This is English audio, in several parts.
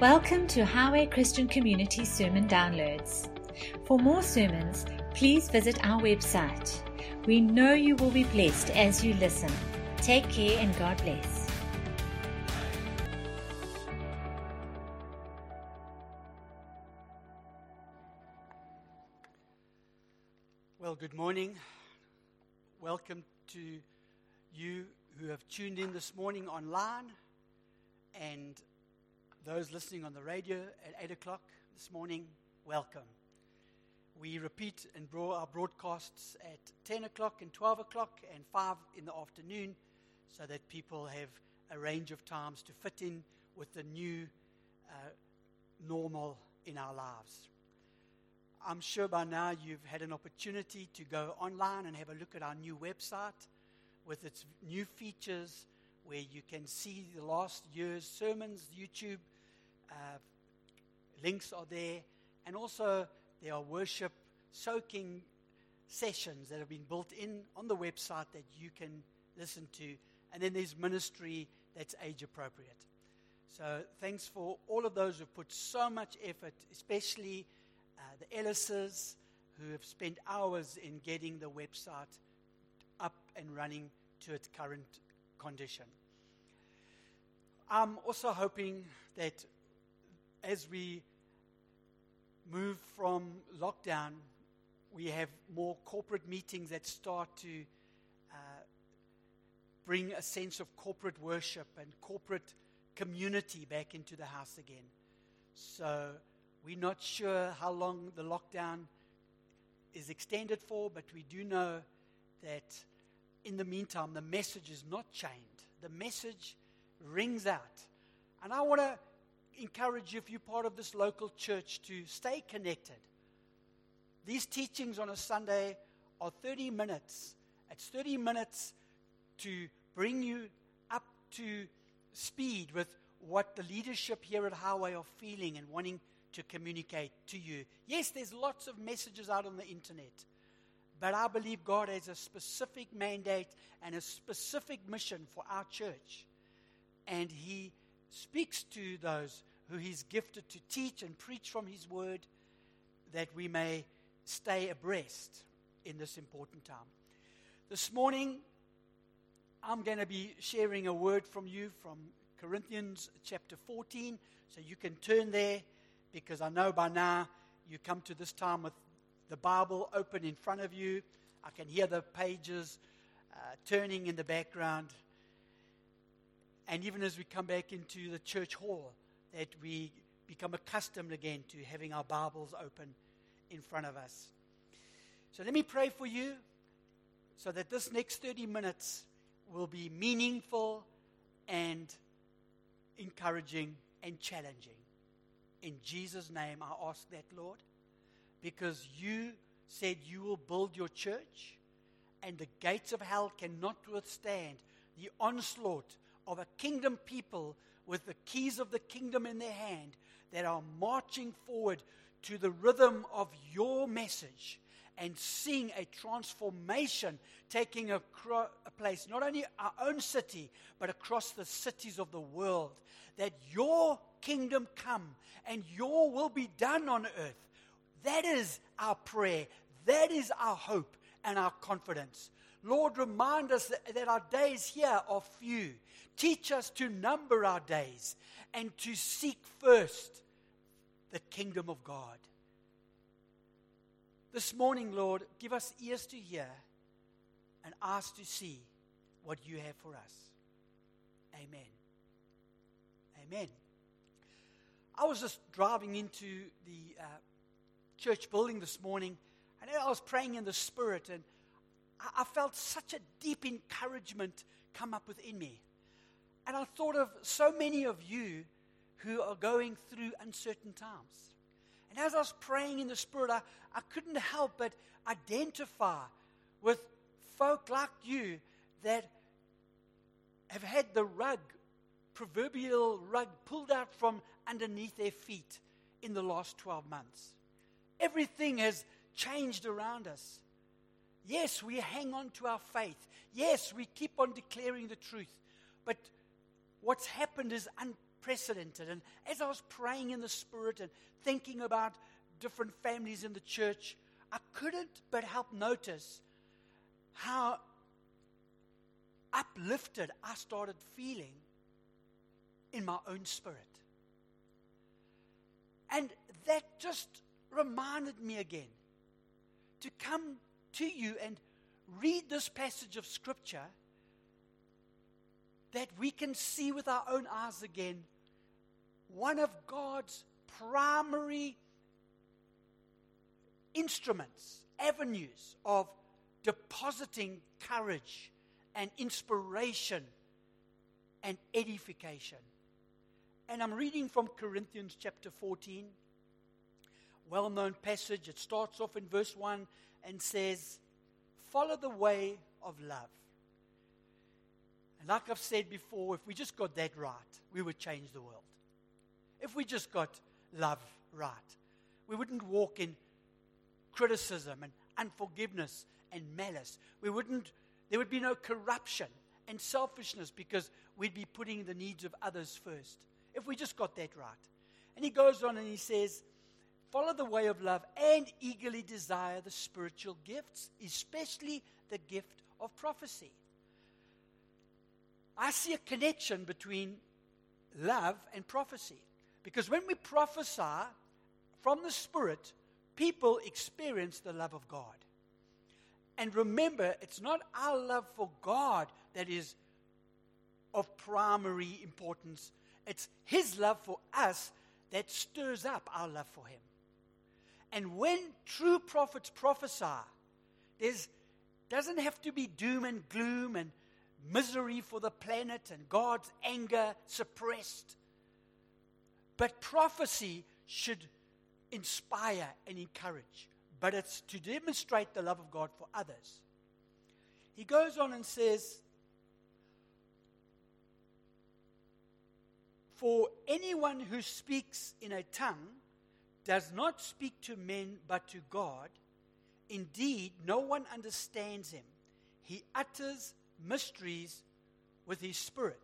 Welcome to Highway Christian Community Sermon Downloads. For more sermons, please visit our website. We know you will be blessed as you listen. Take care and God bless. Well, good morning. Welcome to you who have tuned in this morning online and those listening on the radio at 8 o'clock this morning. Welcome. We repeat and draw our broadcasts at 10 o'clock and 12 o'clock and 5 in the afternoon so that people have a range of times to fit in with the new uh, normal in our lives. I'm sure by now you've had an opportunity to go online and have a look at our new website with its new features where you can see the last year's sermons, YouTube uh, links are there, and also there are worship soaking sessions that have been built in on the website that you can listen to, and then there's ministry that's age appropriate. So thanks for all of those who've put so much effort, especially uh, the Ellises who have spent hours in getting the website up and running to its current condition. I'm also hoping that as we move from lockdown, we have more corporate meetings that start to uh, bring a sense of corporate worship and corporate community back into the house again. So we're not sure how long the lockdown is extended for, but we do know that in the meantime, the message is not chained. The message rings out. And I want to encourage you, if you're part of this local church, to stay connected. These teachings on a Sunday are 30 minutes. It's 30 minutes to bring you up to speed with what the leadership here at Highway are feeling and wanting to communicate to you. Yes, there's lots of messages out on the internet, but I believe God has a specific mandate and a specific mission for our church. And He speaks to those who He's gifted to teach and preach from His word that we may stay abreast in this important time. This morning, I'm going to be sharing a word from you from Corinthians chapter 14. So you can turn there because I know by now you come to this time with the Bible open in front of you. I can hear the pages uh, turning in the background. And even as we come back into the church hall, that we become accustomed again to having our Bibles open in front of us. So let me pray for you so that this next 30 minutes will be meaningful and encouraging and challenging. In Jesus' name, I ask that, Lord, because you said you will build your church, and the gates of hell cannot withstand the onslaught of a kingdom people with the keys of the kingdom in their hand that are marching forward to the rhythm of your message and seeing a transformation taking a, cro- a, place, not only our own city, but across the cities of the world. That your kingdom come and your will be done on earth. That is our prayer. That is our hope and our confidence. Lord, remind us that, that our days here are few. Teach us to number our days and to seek first the kingdom of God. This morning, Lord, give us ears to hear and eyes to see what you have for us. Amen. Amen. I was just driving into the uh, church building this morning, and I was praying in the Spirit, and I, I felt such a deep encouragement come up within me. And I thought of so many of you who are going through uncertain times. And as I was praying in the Spirit, I, I couldn't help but identify with folk like you that have had the rug, proverbial rug, pulled out from underneath their feet in the last 12 months. Everything has changed around us. Yes, we hang on to our faith. Yes, we keep on declaring the truth. But what's happened is unprecedented. And as I was praying in the Spirit and thinking about different families in the church, I couldn't but help notice how uplifted I started feeling in my own spirit. And that just reminded me again to come to you and read this passage of Scripture that we can see with our own eyes again one of God's primary instruments, avenues of depositing courage and inspiration and edification. And I'm reading from Corinthians chapter 14, well known passage. It starts off in verse 1 and says, Follow the way of love. And like I've said before, if we just got that right, we would change the world. If we just got love right, we wouldn't walk in criticism and unforgiveness and malice. We wouldn't, there would be no corruption and selfishness because we'd be putting the needs of others first. If we just got that right. And he goes on and he says, Follow the way of love and eagerly desire the spiritual gifts, especially the gift of prophecy. I see a connection between love and prophecy. Because when we prophesy from the Spirit, people experience the love of God. And remember, it's not our love for God that is of primary importance, it's His love for us that stirs up our love for Him. And when true prophets prophesy, there's doesn't have to be doom and gloom and misery for the planet and God's anger suppressed. But prophecy should inspire and encourage, but it's to demonstrate the love of God for others. He goes on and says, For anyone who speaks in a tongue does not speak to men but to God. Indeed, no one understands him. He utters mysteries with his spirit.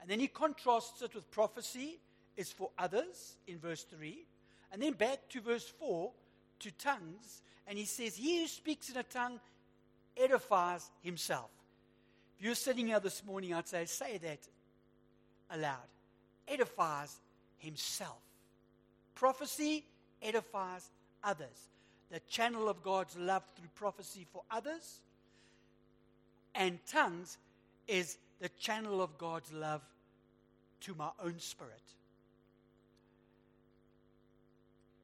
And then he contrasts it with prophecy is for others in verse 3. And then back to verse 4 to tongues. And he says, He who speaks in a tongue edifies himself. If you're sitting here this morning, I'd say, say that aloud. Edifies himself. Prophecy edifies others. The channel of God's love through prophecy for others. And tongues is the channel of God's love to my own spirit.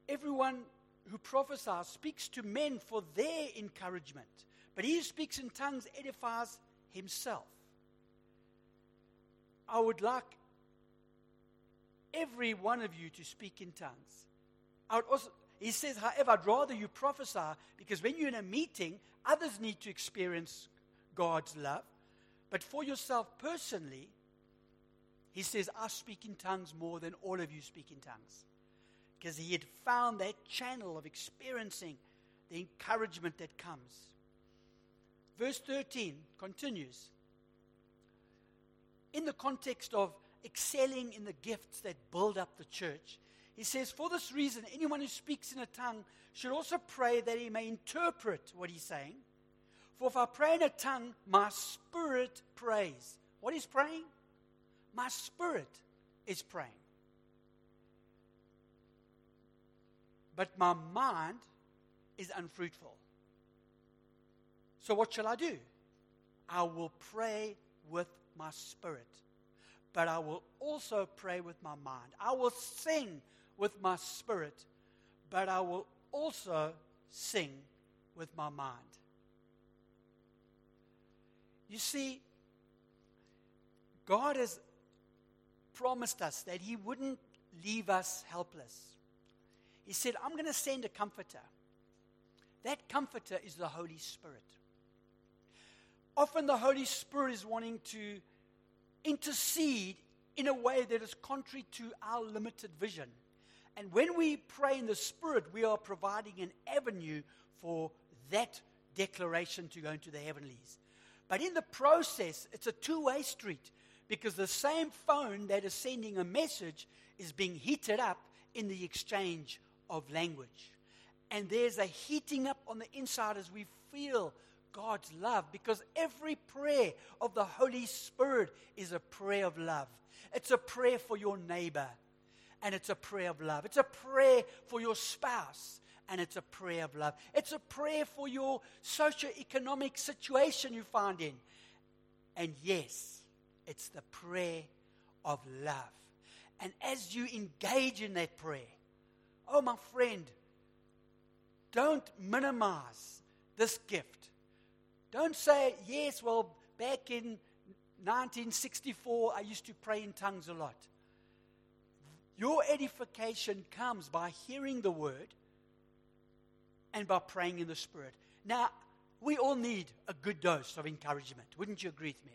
Everyone who prophesies speaks to men for their encouragement, but he who speaks in tongues edifies himself. I would like every one of you to speak in tongues. I would also, he says, however, I'd rather you prophesy because when you're in a meeting, others need to experience God's love. But for yourself personally, he says, I speak in tongues more than all of you speak in tongues. Because he had found that channel of experiencing the encouragement that comes. Verse 13 continues. In the context of excelling in the gifts that build up the church, he says, For this reason, anyone who speaks in a tongue should also pray that he may interpret what he's saying. For if I pray in a tongue, my spirit prays. What is praying? My spirit is praying. But my mind is unfruitful. So what shall I do? I will pray with my spirit, but I will also pray with my mind. I will sing with my spirit, but I will also sing with my mind. You see, God has promised us that He wouldn't leave us helpless. He said, I'm going to send a comforter. That comforter is the Holy Spirit. Often the Holy Spirit is wanting to intercede in a way that is contrary to our limited vision. And when we pray in the Spirit, we are providing an avenue for that declaration to go into the heavenlies. But in the process, it's a two way street Because the same phone that is sending a message is being heated up in the exchange of language. And there's a heating up on the inside as we feel God's love because every prayer of the Holy Spirit is a prayer of love. It's a prayer for your neighbor, and it's a prayer of love. It's a prayer for your spouse, and it's a prayer of love. It's a prayer for your socio-economic situation you find in. And yes, it's the prayer of love. And as you engage in that prayer, oh, my friend, don't minimize this gift. Don't say, yes, well, back in 1964, I used to pray in tongues a lot. Your edification comes by hearing the word and by praying in the Spirit. Now, we all need a good dose of encouragement. Wouldn't you agree with me?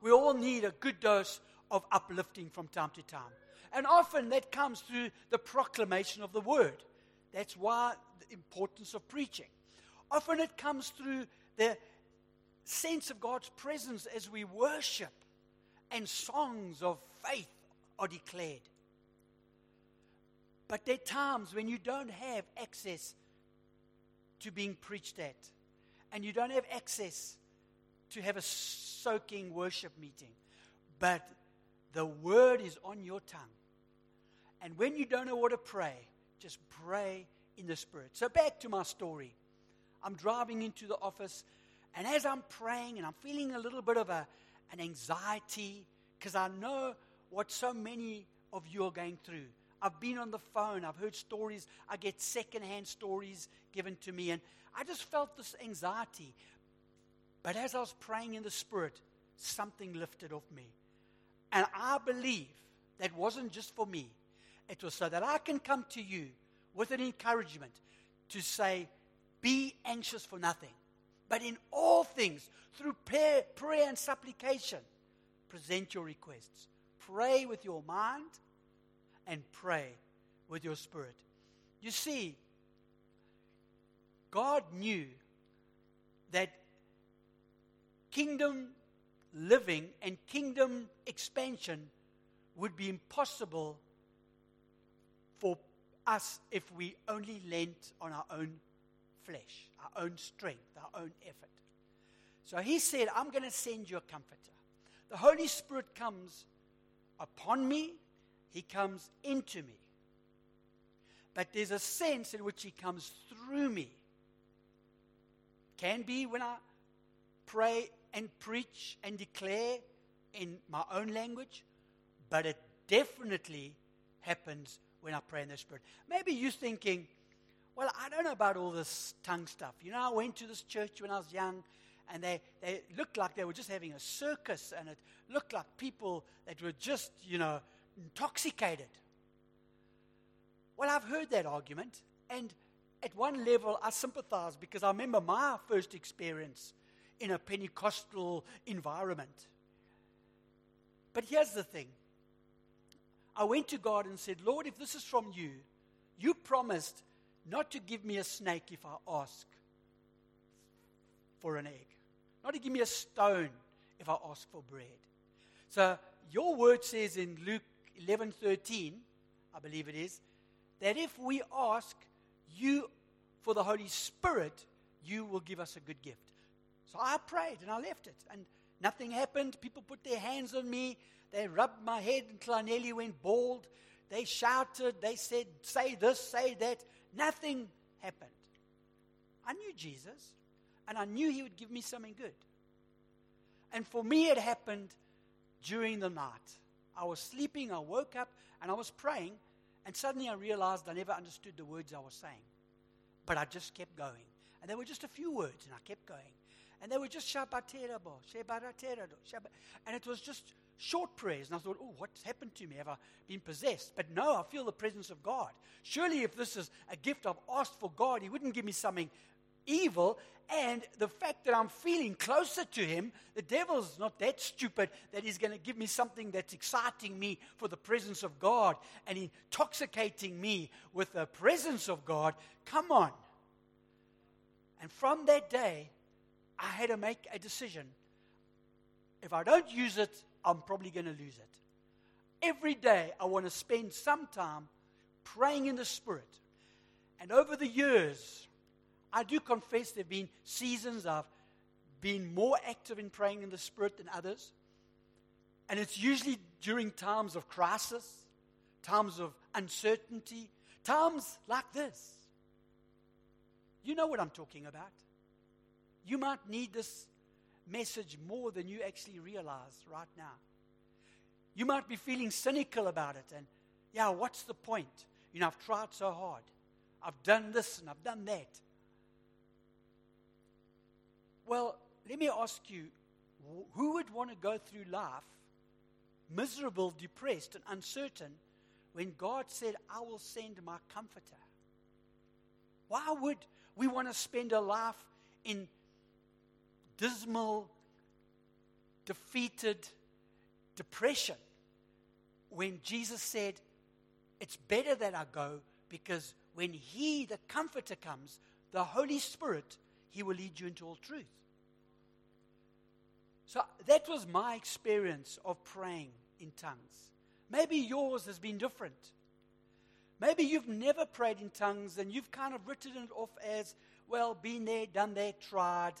We all need a good dose of uplifting from time to time. And often that comes through the proclamation of the word. That's why the importance of preaching. Often it comes through the sense of God's presence as we worship and songs of faith are declared. But there are times when you don't have access to being preached at, and you don't have access to have a soaking worship meeting, but the word is on your tongue. And when you don't know what to pray, just pray in the Spirit. So, back to my story. I'm driving into the office, and as I'm praying, and I'm feeling a little bit of a, an anxiety, because I know what so many of you are going through. I've been on the phone, I've heard stories, I get secondhand stories given to me, and I just felt this anxiety. But as I was praying in the Spirit, something lifted off me. And I believe that wasn't just for me, it was so that I can come to you with an encouragement to say, Be anxious for nothing, but in all things, through prayer, prayer and supplication, present your requests. Pray with your mind and pray with your spirit. You see, God knew that kingdom living and kingdom expansion would be impossible for us if we only lent on our own flesh, our own strength, our own effort. So he said, I'm going to send you a comforter. The Holy Spirit comes upon me, he comes into me. But there's a sense in which he comes through me. Can be when I pray and preach and declare in my own language, but it definitely happens when I pray in the Spirit. Maybe you're thinking, well, I don't know about all this tongue stuff. You know, I went to this church when I was young, and they, they looked like they were just having a circus, and it looked like people that were just, you know, intoxicated. Well, I've heard that argument, and at one level, I sympathize because I remember my first experience in a Pentecostal environment. But here's the thing I went to God and said, Lord, if this is from you, you promised not to give me a snake if I ask for an egg, not to give me a stone if I ask for bread. So your word says in Luke 11 13, I believe it is, that if we ask you for the Holy Spirit, you will give us a good gift. So I prayed and I left it, and nothing happened. People put their hands on me. They rubbed my head until I nearly went bald. They shouted. They said, Say this, say that. Nothing happened. I knew Jesus, and I knew He would give me something good. And for me, it happened during the night. I was sleeping, I woke up, and I was praying, and suddenly I realized I never understood the words I was saying. But I just kept going. And there were just a few words, and I kept going. And they were just shabaterabo, shebaraterado, and it was just short prayers. And I thought, oh, what's happened to me? Have I been possessed? But no, I feel the presence of God. Surely, if this is a gift I've asked for God, He wouldn't give me something evil. And the fact that I'm feeling closer to Him, the devil's not that stupid that He's going to give me something that's exciting me for the presence of God and intoxicating me with the presence of God. Come on. And from that day, I had to make a decision. If I don't use it I'm probably going to lose it. Every day, I want to spend some time praying in the Spirit. And over the years, I do confess there have been seasons I've been more active in praying in the Spirit than others. And it's usually during times of crisis, times of uncertainty, times like this. You know what I'm talking about. You might need this message more than you actually realize right now. You might be feeling cynical about it and, yeah, what's the point? You know, I've tried so hard. I've done this and I've done that. Well, let me ask you who would want to go through life miserable, depressed, and uncertain when God said, I will send my comforter? Why would we want to spend a life in dismal, defeated depression when Jesus said, It's better that I go because when He, the Comforter, comes, the Holy Spirit, He will lead you into all truth. So that was my experience of praying in tongues. Maybe yours has been different. Maybe you've never prayed in tongues and you've kind of written it off as, well, been there, done that, tried.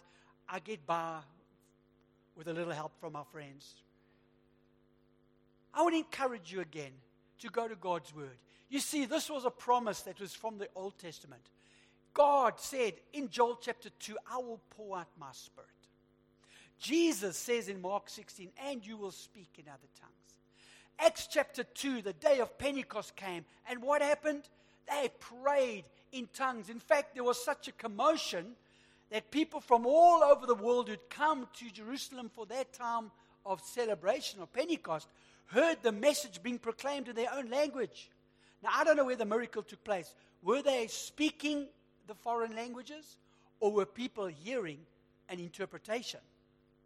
I get by with a little help from our friends. I would encourage you again to go to God's Word. You see, this was a promise that was from the Old Testament. God said in Joel chapter 2, I will pour out my Spirit. Jesus says in Mark 16, and you will speak in other tongues. Acts chapter 2, the day of Pentecost came, and what happened? They prayed in tongues. In fact, there was such a commotion that people from all over the world who'd come to Jerusalem for that time of celebration of Pentecost heard the message being proclaimed in their own language. Now, I don't know where the miracle took place. Were they speaking the foreign languages, or were people hearing an interpretation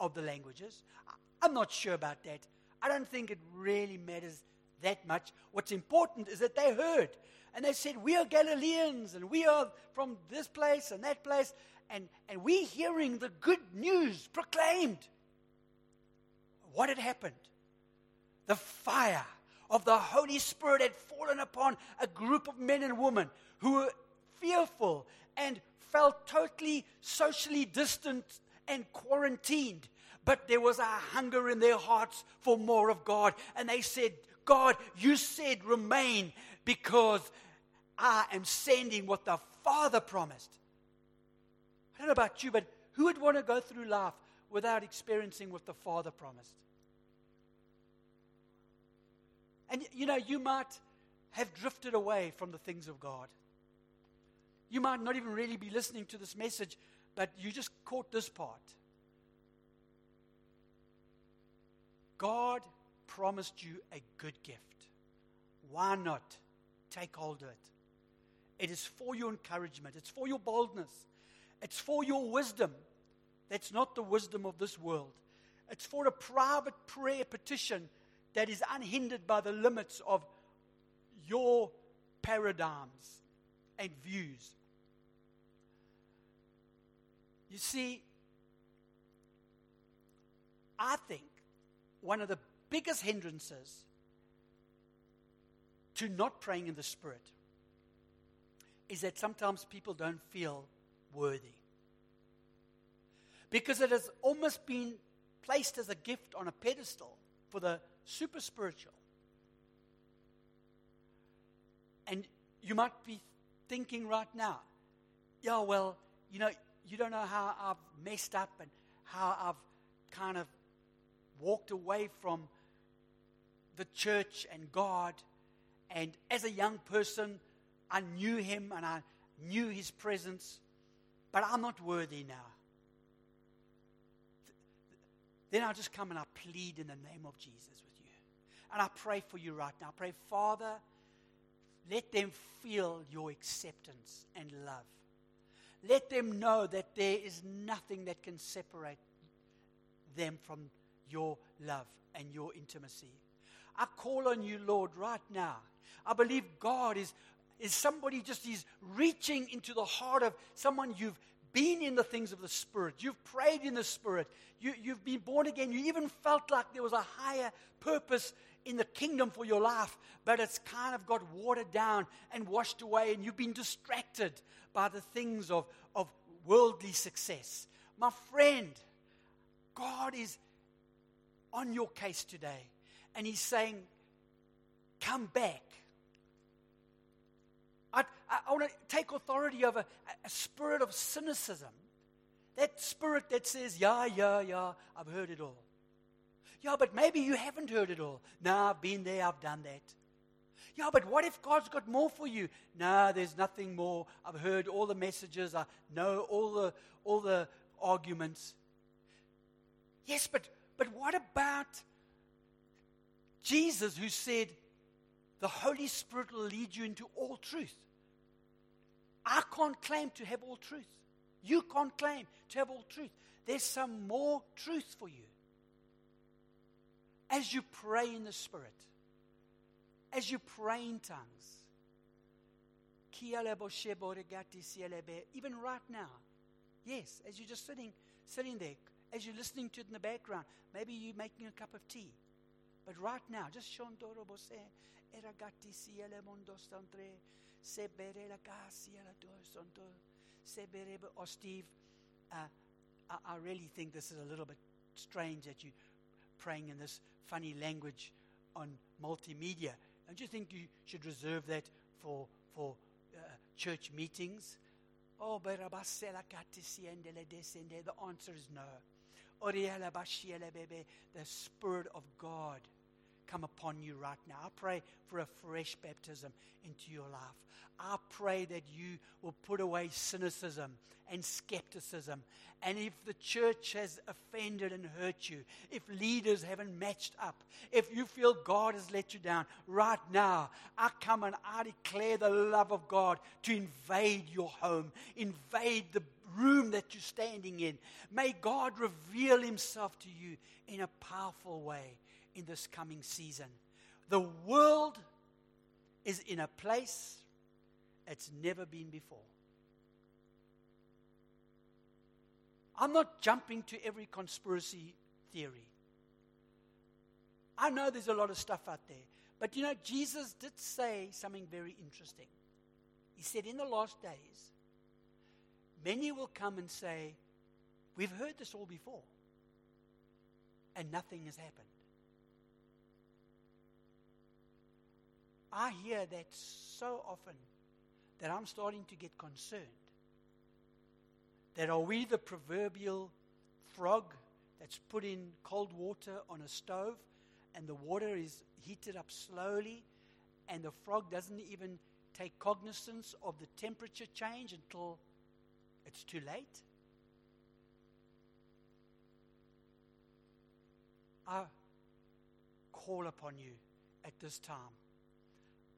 of the languages? I'm not sure about that. I don't think it really matters that much. What's important is that they heard and they said, We are Galileans and we are from this place and that place, and, and we're hearing the good news proclaimed. What had happened? The fire of the Holy Spirit had fallen upon a group of men and women who were fearful and felt totally socially distant and quarantined. But there was a hunger in their hearts for more of God. And they said, God, you said remain because I am sending what the Father promised. I don't know about you, but who would want to go through life without experiencing what the Father promised? And you know, you might have drifted away from the things of God. You might not even really be listening to this message, but you just caught this part. God promised you a good gift. Why not take hold of it? It is for your encouragement, it's for your boldness, it's for your wisdom. That's not the wisdom of this world. It's for a private prayer petition that is unhindered by the limits of your paradigms and views. You see, I think one of the biggest hindrances to not praying in the Spirit is that sometimes people don't feel worthy. Because it has almost been placed as a gift on a pedestal for the super spiritual. And you might be thinking right now, yeah, well, you know, you don't know how I've messed up and how I've kind of walked away from the church and God. And as a young person, I knew him and I knew his presence, but I'm not worthy now. Then I just come and I plead in the name of Jesus with you. And I pray for you right now. I pray, Father, let them feel your acceptance and love. Let them know that there is nothing that can separate them from your love and your intimacy. I call on you, Lord, right now. I believe God is, is somebody just is reaching into the heart of someone you've been in the things of the Spirit. You've prayed in the Spirit. You, you've been born again. You even felt like there was a higher purpose in the kingdom for your life, but it's kind of got watered down and washed away, and you've been distracted by the things of, of worldly success. My friend, God is on your case today, and He's saying, Come back. I, I, I want to take authority over a, a spirit of cynicism. That spirit that says, Yeah, yeah, yeah, I've heard it all. Yeah, but maybe you haven't heard it all. No, I've been there, I've done that. Yeah, but what if God's got more for you? No, there's nothing more. I've heard all the messages, I know all the all the arguments. Yes, but but what about Jesus who said the Holy Spirit will lead you into all truth? I can't claim to have all truth. You can't claim to have all truth. There's some more truth for you. As you pray in the Spirit, as you pray in tongues, even right now, yes, as you're just sitting, sitting there, as you're listening to it in the background, maybe you're making a cup of tea. But right now, just Shondoro Bose, Eragati Siele Mondostantre, Sebere. Oh, Steve, uh, I, I really think this is a little bit strange that you praying in this funny language on multimedia. Don't you think you should reserve that for, for uh, church meetings? Oh, the answer is no. The Spirit of God come upon you right now. I pray for a fresh baptism into your life. I pray that you will put away cynicism and skepticism. And if the church has offended and hurt you, if leaders haven't matched up, if you feel God has let you down, right now, I come and I declare the love of God to invade your home, invade the room that you're standing in. May God reveal himself to you in a powerful way in this coming season. The world is in a place it's never been before. I'm not jumping to every conspiracy theory. I know there's a lot of stuff out there. But you know, Jesus did say something very interesting. He said, In the last days, many will come and say, We've heard this all before, and nothing has happened. I hear that so often that I'm starting to get concerned. That are we the proverbial frog that's put in cold water on a stove and the water is heated up slowly and the frog doesn't even take cognizance of the temperature change until it's too late? I call upon you at this time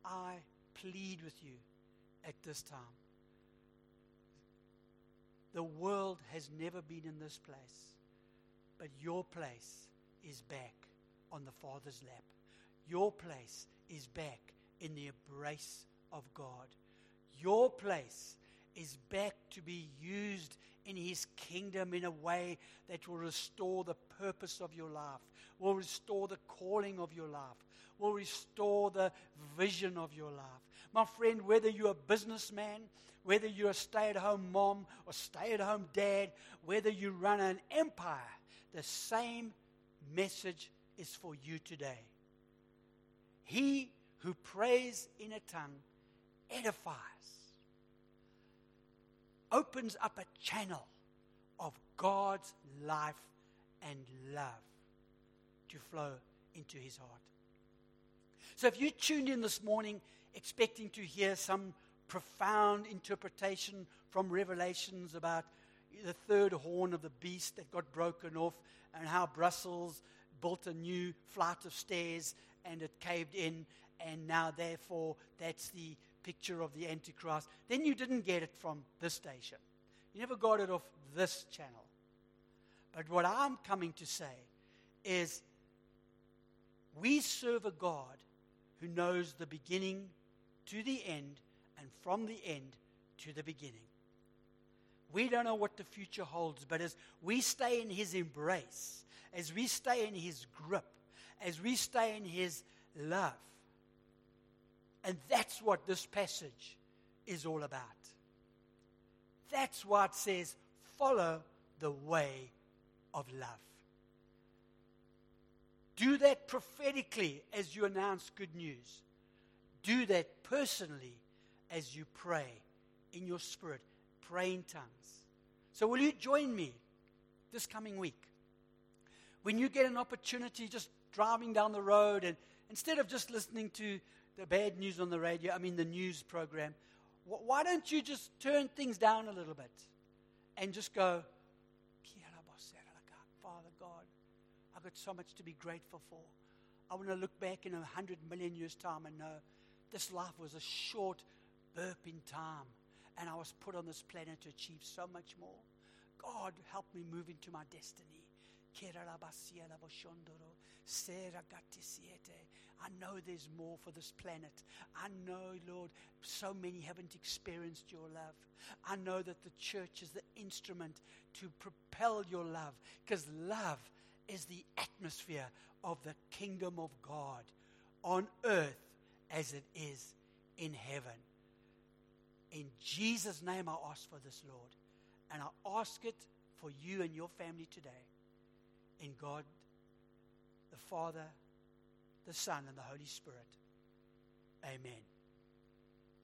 I plead with you at this time. The world has never been in this place, but your place is back on the Father's lap. Your place is back in the embrace of God. Your place is back to be used in His kingdom in a way that will restore the purpose of your life, will restore the calling of your life, will restore the vision of your life. My friend, whether you're a businessman, whether you're a stay at home mom or stay at home dad, whether you run an empire, the same message is for you today. He who prays in a tongue edifies, opens up a channel of God's life and love to flow into his heart. So if you tuned in this morning expecting to hear some profound interpretation from Revelations about the third horn of the beast that got broken off and how Brussels built a new flight of stairs and it caved in, and now, therefore, that's the picture of the Antichrist, then you didn't get it from this station. You never got it off this channel. But what I'm coming to say is we serve a God who knows the beginning to the end and from the end to the beginning. We don't know what the future holds, but as we stay in His embrace, as we stay in His grip, as we stay in His love, and that's what this passage is all about. That's why it says, follow the way of love. Do that prophetically as you announce good news. Do that personally as you pray in your spirit. Pray in tongues. So, will you join me this coming week? When you get an opportunity just driving down the road and instead of just listening to the bad news on the radio, I mean the news program, why don't you just turn things down a little bit and just go, got so much to be grateful for. I want to look back in a hundred million years' time and know this life was a short burp in time, and I was put on this planet to achieve so much more. God, help me move into my destiny. I know there's more for this planet. I know, Lord, so many haven't experienced your love. I know that the church is the instrument to propel your love because love is the atmosphere of the kingdom of God on earth as it is in heaven. In Jesus' name, I ask for this, Lord. And I ask it for you and your family today. In God, the Father, the Son, and the Holy Spirit. Amen.